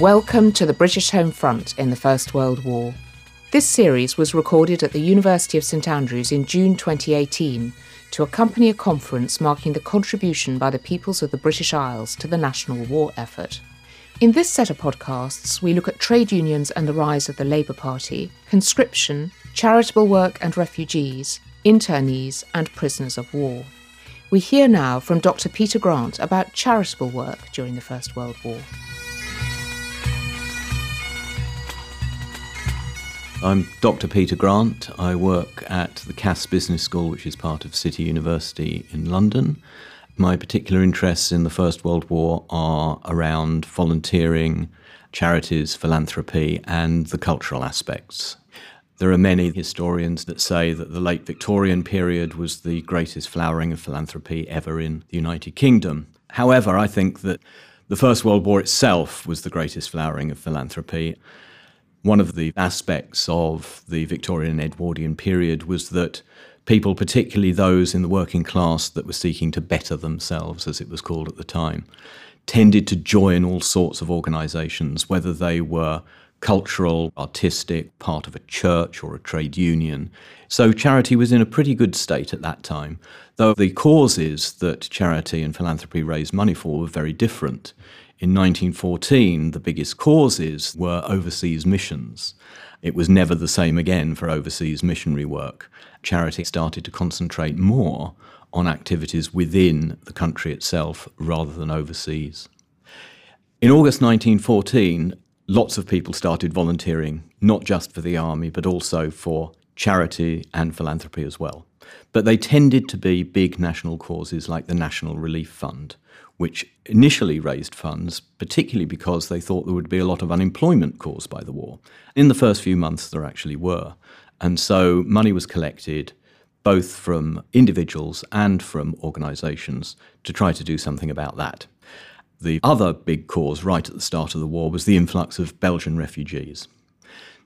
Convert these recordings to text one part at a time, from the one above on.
Welcome to the British Home Front in the First World War. This series was recorded at the University of St Andrews in June 2018 to accompany a conference marking the contribution by the peoples of the British Isles to the national war effort. In this set of podcasts, we look at trade unions and the rise of the Labour Party, conscription, charitable work and refugees, internees, and prisoners of war. We hear now from Dr. Peter Grant about charitable work during the First World War. I'm Dr. Peter Grant. I work at the Cass Business School, which is part of City University in London. My particular interests in the First World War are around volunteering, charities, philanthropy, and the cultural aspects. There are many historians that say that the late Victorian period was the greatest flowering of philanthropy ever in the United Kingdom. However, I think that the First World War itself was the greatest flowering of philanthropy. One of the aspects of the Victorian and Edwardian period was that people, particularly those in the working class that were seeking to better themselves, as it was called at the time, tended to join all sorts of organisations, whether they were cultural, artistic, part of a church or a trade union. So charity was in a pretty good state at that time, though the causes that charity and philanthropy raised money for were very different. In 1914, the biggest causes were overseas missions. It was never the same again for overseas missionary work. Charity started to concentrate more on activities within the country itself rather than overseas. In August 1914, lots of people started volunteering, not just for the army, but also for charity and philanthropy as well. But they tended to be big national causes like the National Relief Fund, which initially raised funds, particularly because they thought there would be a lot of unemployment caused by the war. In the first few months, there actually were. And so money was collected both from individuals and from organisations to try to do something about that. The other big cause right at the start of the war was the influx of Belgian refugees.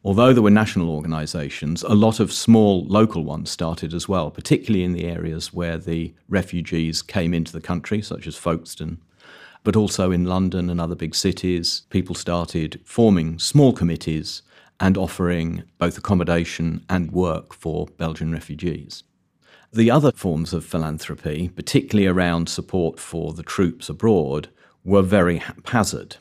Although there were national organisations, a lot of small local ones started as well, particularly in the areas where the refugees came into the country, such as Folkestone. But also in London and other big cities, people started forming small committees and offering both accommodation and work for Belgian refugees. The other forms of philanthropy, particularly around support for the troops abroad, were very haphazard.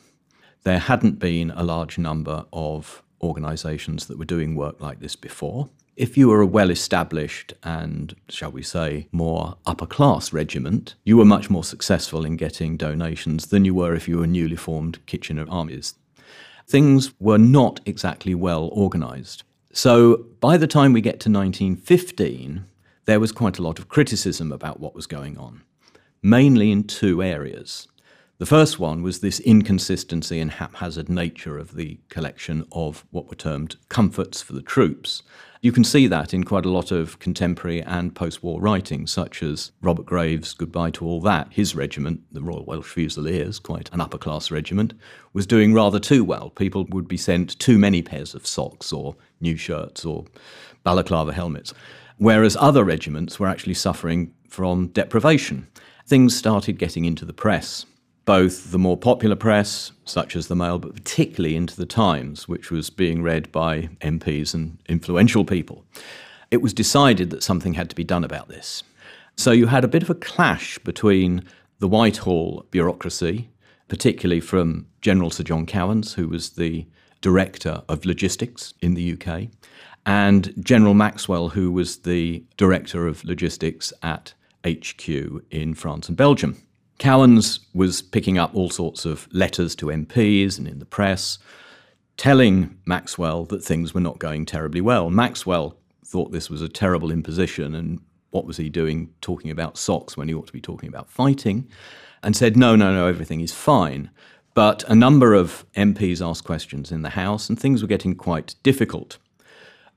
There hadn't been a large number of organisations that were doing work like this before. If you were a well established and, shall we say, more upper class regiment, you were much more successful in getting donations than you were if you were newly formed Kitchener armies. Things were not exactly well organised. So by the time we get to 1915, there was quite a lot of criticism about what was going on, mainly in two areas. The first one was this inconsistency and haphazard nature of the collection of what were termed comforts for the troops. You can see that in quite a lot of contemporary and post war writing, such as Robert Graves' Goodbye to All That. His regiment, the Royal Welsh Fusiliers, quite an upper class regiment, was doing rather too well. People would be sent too many pairs of socks or new shirts or balaclava helmets, whereas other regiments were actually suffering from deprivation. Things started getting into the press both the more popular press, such as the Mail, but particularly into the Times, which was being read by MPs and influential people, it was decided that something had to be done about this. So you had a bit of a clash between the Whitehall bureaucracy, particularly from General Sir John Cowans, who was the director of logistics in the UK, and General Maxwell, who was the director of logistics at HQ in France and Belgium. Cowans was picking up all sorts of letters to MPs and in the press, telling Maxwell that things were not going terribly well. Maxwell thought this was a terrible imposition, and what was he doing talking about socks when he ought to be talking about fighting? And said, no, no, no, everything is fine. But a number of MPs asked questions in the House, and things were getting quite difficult.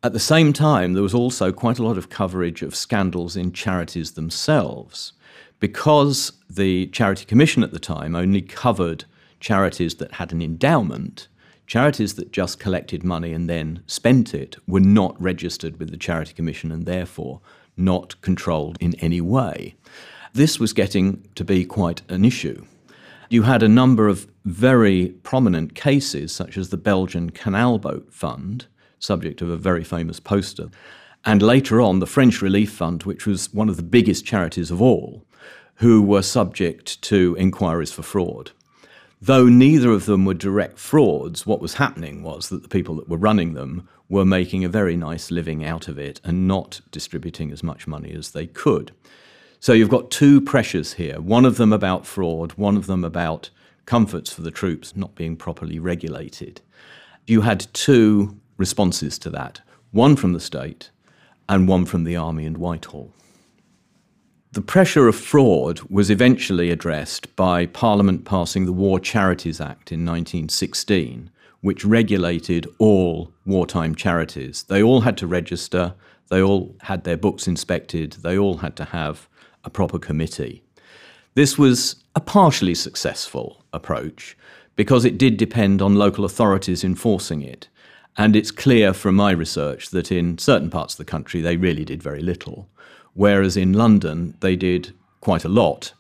At the same time, there was also quite a lot of coverage of scandals in charities themselves because the Charity Commission at the time only covered charities that had an endowment, charities that just collected money and then spent it were not registered with the Charity Commission and therefore not controlled in any way. This was getting to be quite an issue. You had a number of very prominent cases, such as the Belgian Canal Boat Fund, subject of a very famous poster, and later on the French Relief Fund, which was one of the biggest charities of all, who were subject to inquiries for fraud. Though neither of them were direct frauds, what was happening was that the people that were running them were making a very nice living out of it and not distributing as much money as they could. So you've got two pressures here one of them about fraud, one of them about comforts for the troops not being properly regulated. You had two responses to that one from the state and one from the army and Whitehall. The pressure of fraud was eventually addressed by Parliament passing the War Charities Act in 1916, which regulated all wartime charities. They all had to register, they all had their books inspected, they all had to have a proper committee. This was a partially successful approach because it did depend on local authorities enforcing it. And it's clear from my research that in certain parts of the country they really did very little, whereas in London they did quite a lot.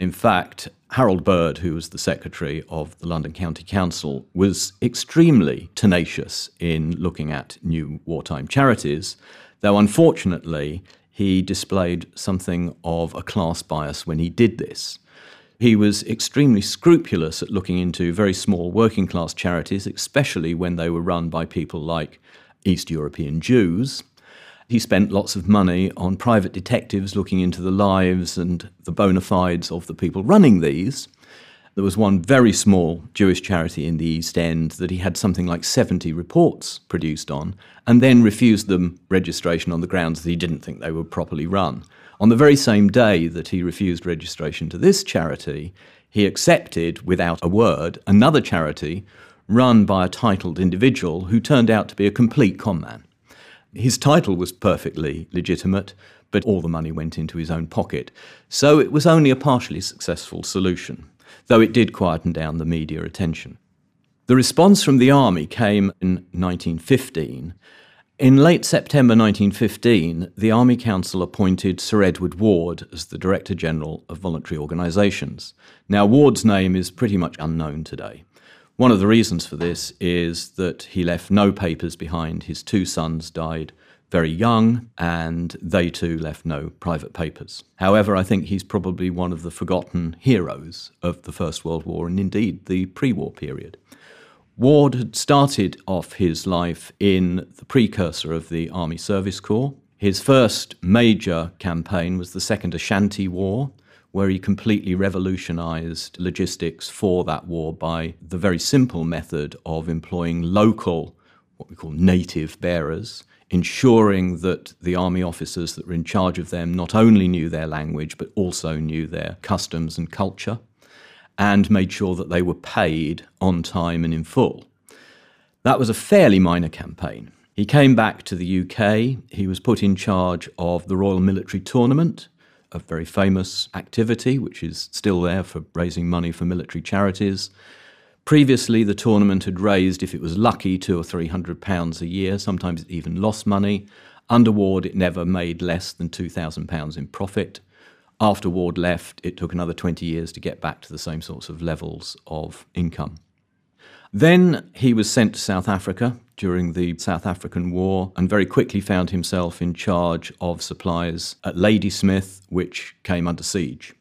In fact, Harold Bird, who was the secretary of the London County Council, was extremely tenacious in looking at new wartime charities, though unfortunately he displayed something of a class bias when he did this. He was extremely scrupulous at looking into very small working class charities, especially when they were run by people like East European Jews. He spent lots of money on private detectives looking into the lives and the bona fides of the people running these. There was one very small Jewish charity in the East End that he had something like 70 reports produced on, and then refused them registration on the grounds that he didn't think they were properly run. On the very same day that he refused registration to this charity, he accepted, without a word, another charity run by a titled individual who turned out to be a complete conman. His title was perfectly legitimate, but all the money went into his own pocket. So it was only a partially successful solution, though it did quieten down the media attention. The response from the army came in 1915 in late September 1915, the Army Council appointed Sir Edward Ward as the Director General of Voluntary Organisations. Now, Ward's name is pretty much unknown today. One of the reasons for this is that he left no papers behind. His two sons died very young, and they too left no private papers. However, I think he's probably one of the forgotten heroes of the First World War and indeed the pre war period. Ward had started off his life in the precursor of the Army Service Corps. His first major campaign was the Second Ashanti War, where he completely revolutionized logistics for that war by the very simple method of employing local, what we call native bearers, ensuring that the army officers that were in charge of them not only knew their language but also knew their customs and culture and made sure that they were paid on time and in full. That was a fairly minor campaign. He came back to the UK. He was put in charge of the Royal Military Tournament, a very famous activity which is still there for raising money for military charities. Previously, the tournament had raised, if it was lucky, two or three hundred pounds a year. Sometimes it even lost money. Under Ward, it never made less than two thousand pounds in profit. After Ward left, it took another 20 years to get back to the same sorts of levels of income. Then he was sent to South Africa during the South African War and very quickly found himself in charge of supplies at Ladysmith, which came under siege.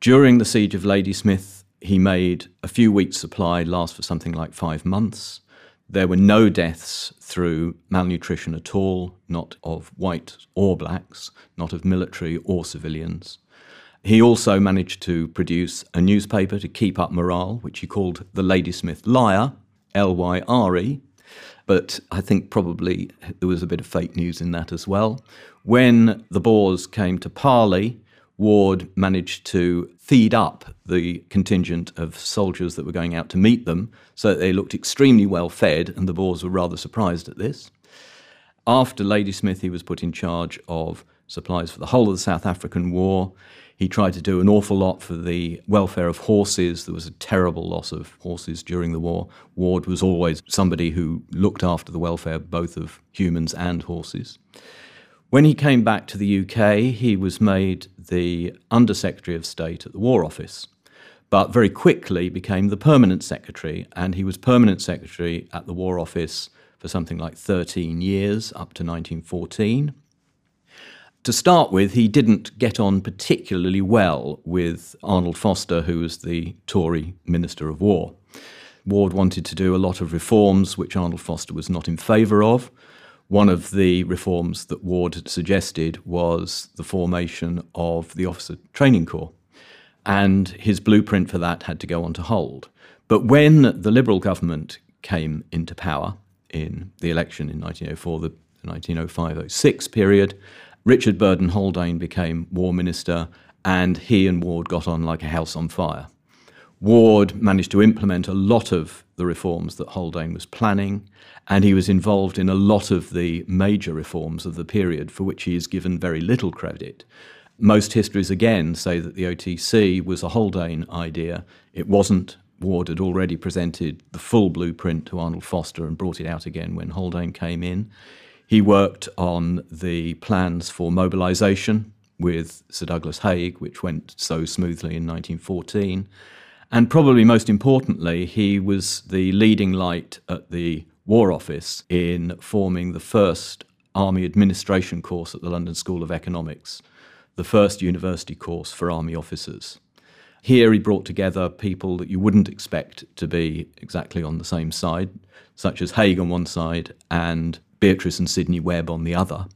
During the siege of Ladysmith, he made a few weeks' supply last for something like five months. There were no deaths through malnutrition at all, not of white or blacks, not of military or civilians. He also managed to produce a newspaper to keep up morale, which he called the Ladysmith Lyre, L Y R E. But I think probably there was a bit of fake news in that as well. When the Boers came to parley, Ward managed to feed up the contingent of soldiers that were going out to meet them so that they looked extremely well fed, and the Boers were rather surprised at this. After Ladysmith, he was put in charge of supplies for the whole of the South African War. He tried to do an awful lot for the welfare of horses. There was a terrible loss of horses during the war. Ward was always somebody who looked after the welfare both of humans and horses. When he came back to the UK, he was made the Under Secretary of State at the War Office. but very quickly became the permanent secretary, and he was permanent secretary at the War Office for something like 13 years, up to 1914. To start with, he didn't get on particularly well with Arnold-Forster, who was the Tory Minister of War. Ward wanted to do a lot of reforms which Arnold-Forster was not in favour of. One of the reforms that Ward had suggested was the formation of the Officer Training Corps, and his blueprint for that had to go on to hold. But when the Liberal government came into power in the election in 1904, the 1905 06 period, Richard Burdon Haldane became War Minister, and he and Ward got on like a house on fire. Ward managed to implement a lot of the reforms that Haldane was planning, and he was involved in a lot of the major reforms of the period for which he is given very little credit. Most histories again say that the OTC was a Haldane idea. It wasn't. Ward had already presented the full blueprint to Arnold-Forster and brought it out again when Haldane came in. He worked on the plans for mobilisation with Sir Douglas Haig, which went so smoothly in 1914. And probably most importantly, he was the leading light at the War Office in forming the first Army administration course at the London School of Economics, the first university course for Army officers. Here he brought together people that you wouldn't expect to be exactly on the same side, such as Haig on one side and Beatrice and Sidney Webb on the other.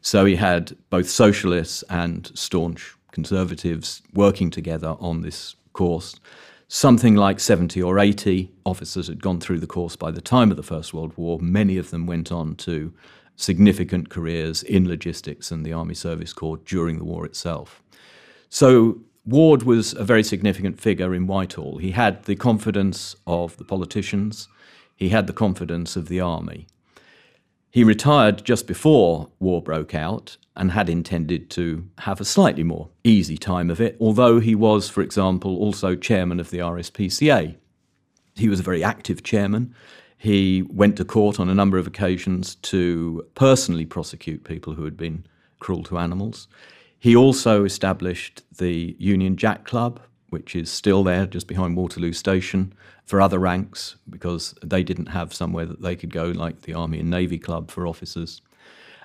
So he had both socialists and staunch conservatives working together on this course. Something like 70 or 80 officers had gone through the course by the time of the First World War. Many of them went on to significant careers in logistics and the Army Service Corps during the war itself. So Ward was a very significant figure in Whitehall. He had the confidence of the politicians, he had the confidence of the army. He retired just before war broke out and had intended to have a slightly more easy time of it, although he was, for example, also chairman of the RSPCA. He was a very active chairman. He went to court on a number of occasions to personally prosecute people who had been cruel to animals. He also established the Union Jack Club, which is still there just behind Waterloo Station, for other ranks because they didn't have somewhere that they could go, like the Army and Navy Club for officers.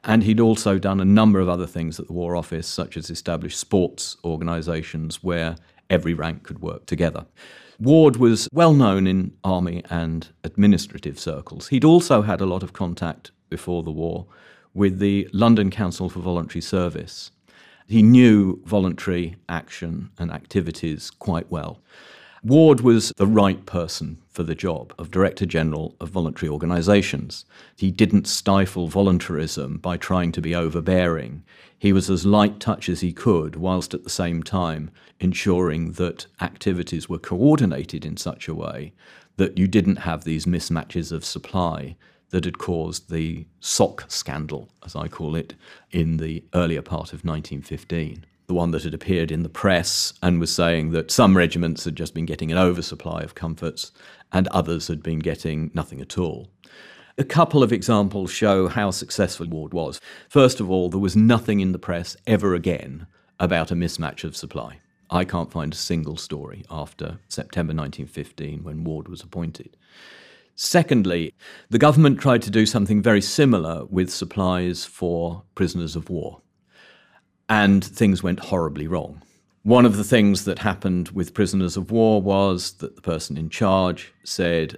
And he'd also done a number of other things at the War Office, such as establish sports organisations where every rank could work together. Ward was well known in army and administrative circles. He'd also had a lot of contact before the war with the London Council for Voluntary Service. He knew voluntary action and activities quite well. Ward was the right person for the job of Director General of Voluntary Organisations. He didn't stifle voluntarism by trying to be overbearing. He was as light touch as he could, whilst at the same time ensuring that activities were coordinated in such a way that you didn't have these mismatches of supply that had caused the sock scandal, as I call it, in the earlier part of 1915 the one that had appeared in the press and was saying that some regiments had just been getting an oversupply of comforts and others had been getting nothing at all. A couple of examples show how successful Ward was. First of all, there was nothing in the press ever again about a mismatch of supply. I can't find a single story after September 1915 when Ward was appointed. Secondly, the government tried to do something very similar with supplies for prisoners of war and things went horribly wrong. One of the things that happened with prisoners of war was that the person in charge said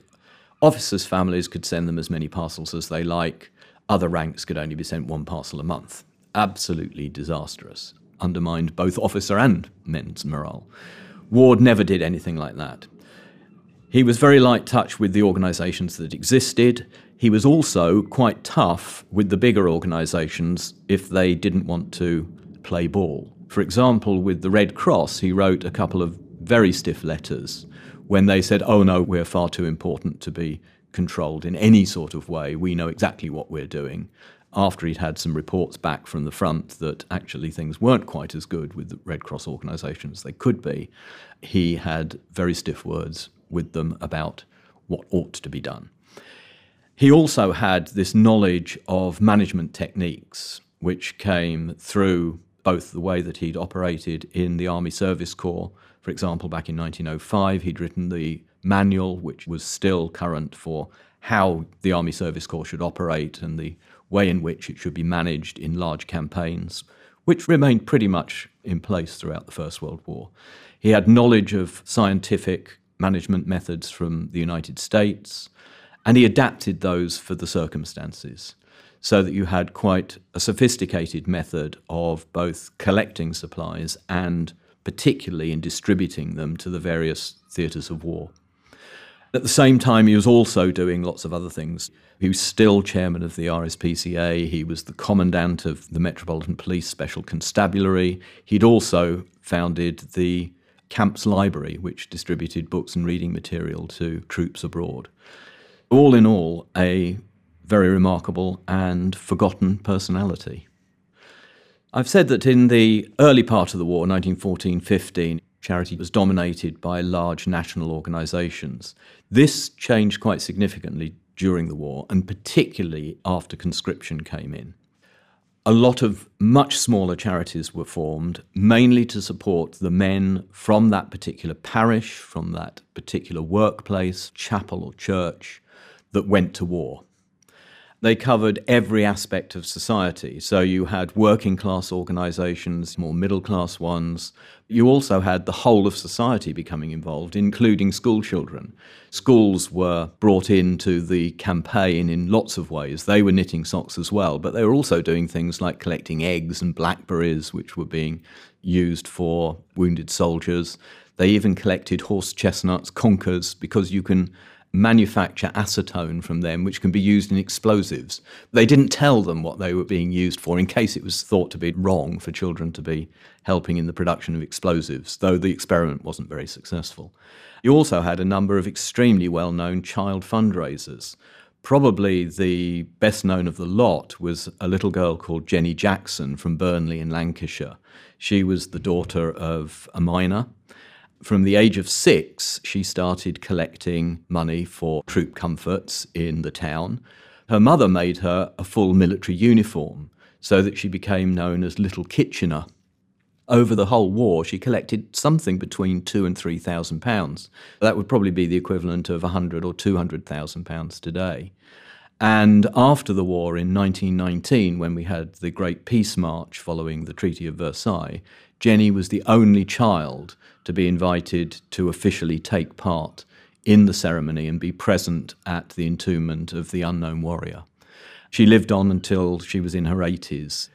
officers' families could send them as many parcels as they like, other ranks could only be sent one parcel a month. Absolutely disastrous. Undermined both officer and men's morale. Ward never did anything like that. He was very light touch with the organisations that existed. He was also quite tough with the bigger organisations if they didn't want to play ball. For example, with the Red Cross, he wrote a couple of very stiff letters when they said, oh no, we're far too important to be controlled in any sort of way. We know exactly what we're doing. After he'd had some reports back from the front that actually things weren't quite as good with the Red Cross organisation as they could be, he had very stiff words with them about what ought to be done. He also had this knowledge of management techniques, which came through both the way that he'd operated in the Army Service Corps For example, back in 1905, he'd written the manual, which was still current for how the Army Service Corps should operate and the way in which it should be managed in large campaigns, which remained pretty much in place throughout the First World War. He had knowledge of scientific management methods from the United States, and he adapted those for the circumstances so that you had quite a sophisticated method of both collecting supplies and particularly in distributing them to the various theatres of war. At the same time, he was also doing lots of other things. He was still chairman of the RSPCA. He was the commandant of the Metropolitan Police Special Constabulary. He'd also founded the Camps Library, which distributed books and reading material to troops abroad. All in all, a very remarkable and forgotten personality. I've said that in the early part of the war, 1914 15, charity was dominated by large national organisations. This changed quite significantly during the war, and particularly after conscription came in. A lot of much smaller charities were formed, mainly to support the men from that particular parish, from that particular workplace, chapel, or church that went to war. They covered every aspect of society. So you had working class organizations, more middle class ones. You also had the whole of society becoming involved, including school children. Schools were brought into the campaign in lots of ways. They were knitting socks as well, but they were also doing things like collecting eggs and blackberries, which were being used for wounded soldiers. They even collected horse chestnuts, conkers, because you can manufacture acetone from them, which can be used in explosives. They didn't tell them what they were being used for in case it was thought to be wrong for children to be helping in the production of explosives, though the experiment wasn't very successful. You also had a number of extremely well known child fundraisers. Probably the best known of the lot was a little girl called Jenny Jackson from Burnley in Lancashire. She was the daughter of a miner from the age of six, she started collecting money for troop comforts in the town. Her mother made her a full military uniform so that she became known as Little Kitchener. Over the whole war, she collected something between two and three thousand pounds. That would probably be the equivalent of a hundred or two hundred thousand pounds today. And after the war in 1919, when we had the Great Peace March following the Treaty of Versailles, Jenny was the only child to be invited to officially take part in the ceremony and be present at the entombment of the unknown warrior. She lived on until she was in her 80s.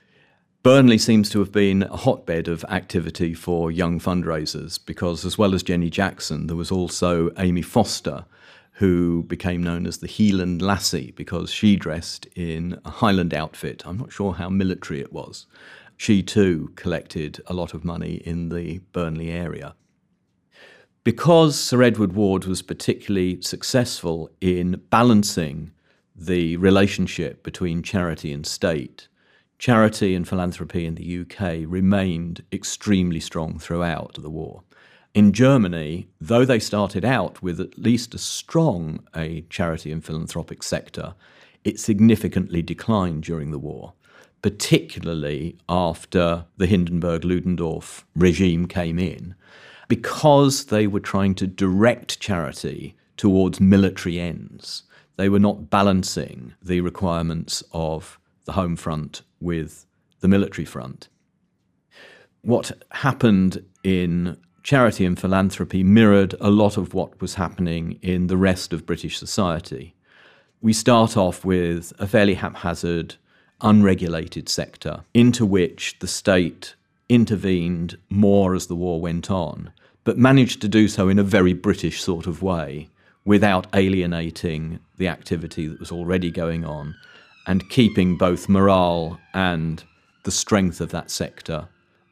Burnley seems to have been a hotbed of activity for young fundraisers because, as well as Jenny Jackson, there was also Amy Foster, who became known as the Heeland Lassie because she dressed in a Highland outfit. I'm not sure how military it was she too collected a lot of money in the Burnley area. Because Sir Edward Ward was particularly successful in balancing the relationship between charity and state, charity and philanthropy in the UK remained extremely strong throughout the war. In Germany, though they started out with at least as strong a charity and philanthropic sector, it significantly declined during the war particularly after the Hindenburg Ludendorff regime came in, because they were trying to direct charity towards military ends. They were not balancing the requirements of the home front with the military front. What happened in charity and philanthropy mirrored a lot of what was happening in the rest of British society. We start off with a fairly haphazard unregulated sector into which the state intervened more as the war went on, but managed to do so in a very British sort of way without alienating the activity that was already going on and keeping both morale and the strength of that sector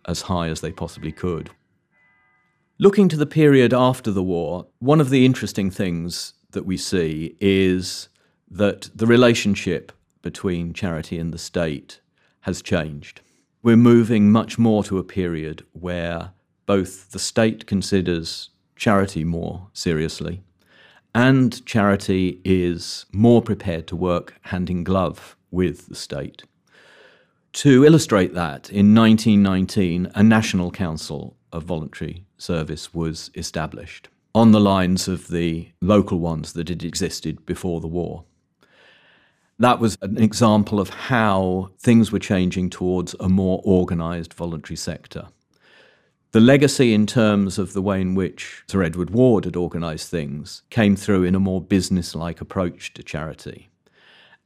as high as they possibly could. Looking to the period after the war, one of the interesting things that we see is that the relationship between charity and the state has changed. We're moving much more to a period where both the state considers charity more seriously and charity is more prepared to work hand in glove with the state. To illustrate that, in 1919, a national council of voluntary service was established on the lines of the local ones that had existed before the war. That was an example of how things were changing towards a more organised voluntary sector. The legacy in terms of the way in which Sir Edward Ward had organised things came through in a more business like approach to charity.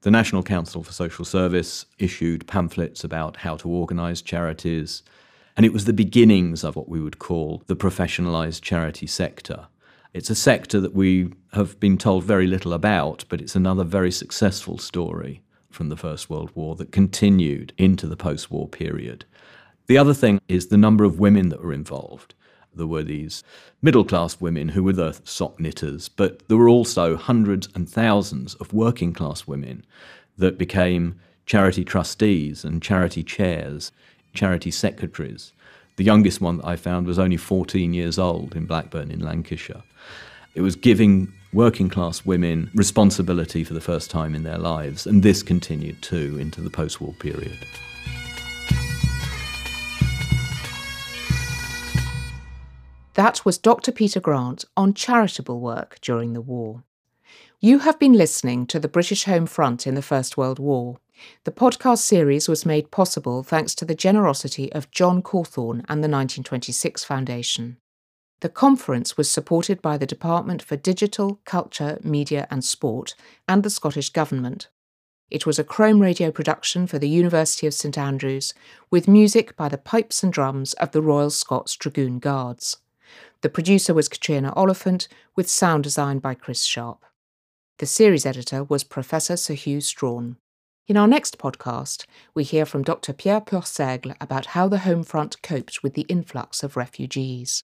The National Council for Social Service issued pamphlets about how to organise charities, and it was the beginnings of what we would call the professionalised charity sector. It's a sector that we have been told very little about, but it's another very successful story from the First World War that continued into the post war period. The other thing is the number of women that were involved. There were these middle class women who were the sock knitters, but there were also hundreds and thousands of working class women that became charity trustees and charity chairs, charity secretaries. The youngest one that I found was only 14 years old in Blackburn in Lancashire. It was giving working class women responsibility for the first time in their lives, and this continued too into the post war period. That was Dr. Peter Grant on charitable work during the war. You have been listening to the British Home Front in the First World War. The podcast series was made possible thanks to the generosity of John Cawthorne and the 1926 Foundation. The conference was supported by the Department for Digital, Culture, Media and Sport and the Scottish Government. It was a Chrome radio production for the University of St Andrews, with music by the pipes and drums of the Royal Scots Dragoon Guards. The producer was Katrina Oliphant, with sound design by Chris Sharp. The series editor was Professor Sir Hew Strachan. In our next podcast, we hear from Dr. Pierre Purseigle about how the Home Front coped with the influx of refugees.